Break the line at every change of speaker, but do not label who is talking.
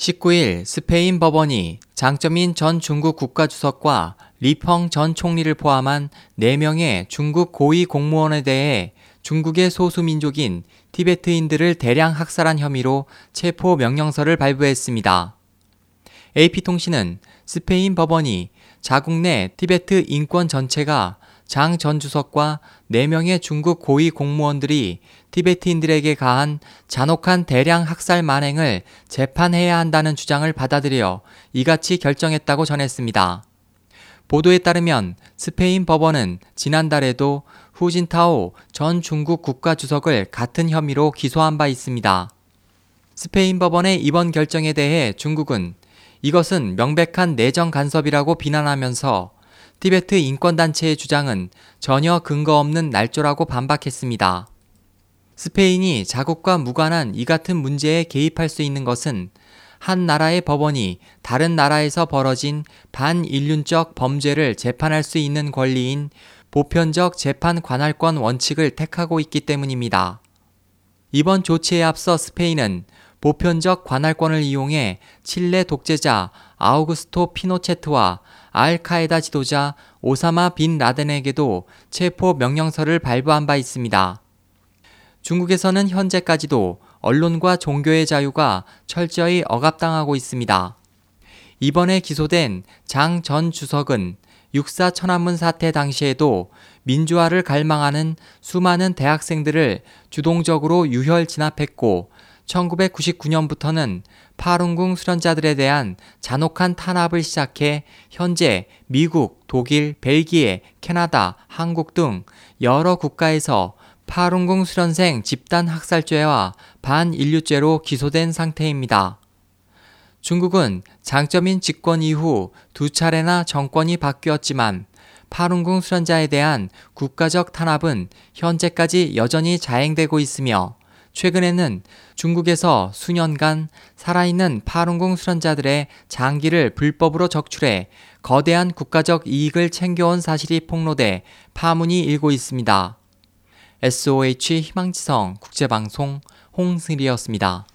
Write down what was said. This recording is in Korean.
19일 스페인 법원이 장점인 전 중국 국가주석과 리펑 전 총리를 포함한 4명의 중국 고위 공무원에 대해 중국의 소수민족인 티베트인들을 대량 학살한 혐의로 체포 명령서를 발부했습니다. AP통신은 스페인 법원이 자국 내 티베트 인권 전체가 장 전 주석과 4명의 중국 고위 공무원들이 티베트인들에게 가한 잔혹한 대량 학살 만행을 재판해야 한다는 주장을 받아들여 이같이 결정했다고 전했습니다. 보도에 따르면 스페인 법원은 지난달에도 후진타오 전 중국 국가주석을 같은 혐의로 기소한 바 있습니다. 스페인 법원의 이번 결정에 대해 중국은 이것은 명백한 내정 간섭이라고 비난하면서 티베트 인권단체의 주장은 전혀 근거 없는 날조라고 반박했습니다. 스페인이 자국과 무관한 이 같은 문제에 개입할 수 있는 것은 한 나라의 법원이 다른 나라에서 벌어진 반인륜적 범죄를 재판할 수 있는 권리인 보편적 재판 관할권 원칙을 택하고 있기 때문입니다. 이번 조치에 앞서 스페인은 보편적 관할권을 이용해 칠레 독재자 아우구스토 피노체트와 알카에다 지도자 오사마 빈 라덴에게도 체포 명령서를 발부한 바 있습니다. 중국에서는 현재까지도 언론과 종교의 자유가 철저히 억압당하고 있습니다. 이번에 기소된 장 전 주석은 육사 천안문 사태 당시에도 민주화를 갈망하는 수많은 대학생들을 주동적으로 유혈 진압했고 1999년부터는 파룬궁 수련자들에 대한 잔혹한 탄압을 시작해 현재 미국, 독일, 벨기에, 캐나다, 한국 등 여러 국가에서 파룬궁 수련생 집단 학살죄와 반인류죄로 기소된 상태입니다. 중국은 장점인 집권 이후 두 차례나 정권이 바뀌었지만 파룬궁 수련자에 대한 국가적 탄압은 현재까지 여전히 자행되고 있으며 최근에는 중국에서 수년간 살아있는 파룬궁 수련자들의 장기를 불법으로 적출해 거대한 국가적 이익을 챙겨온 사실이 폭로돼 파문이 일고 있습니다. SOH 희망지성 국제방송 홍승일이었습니다.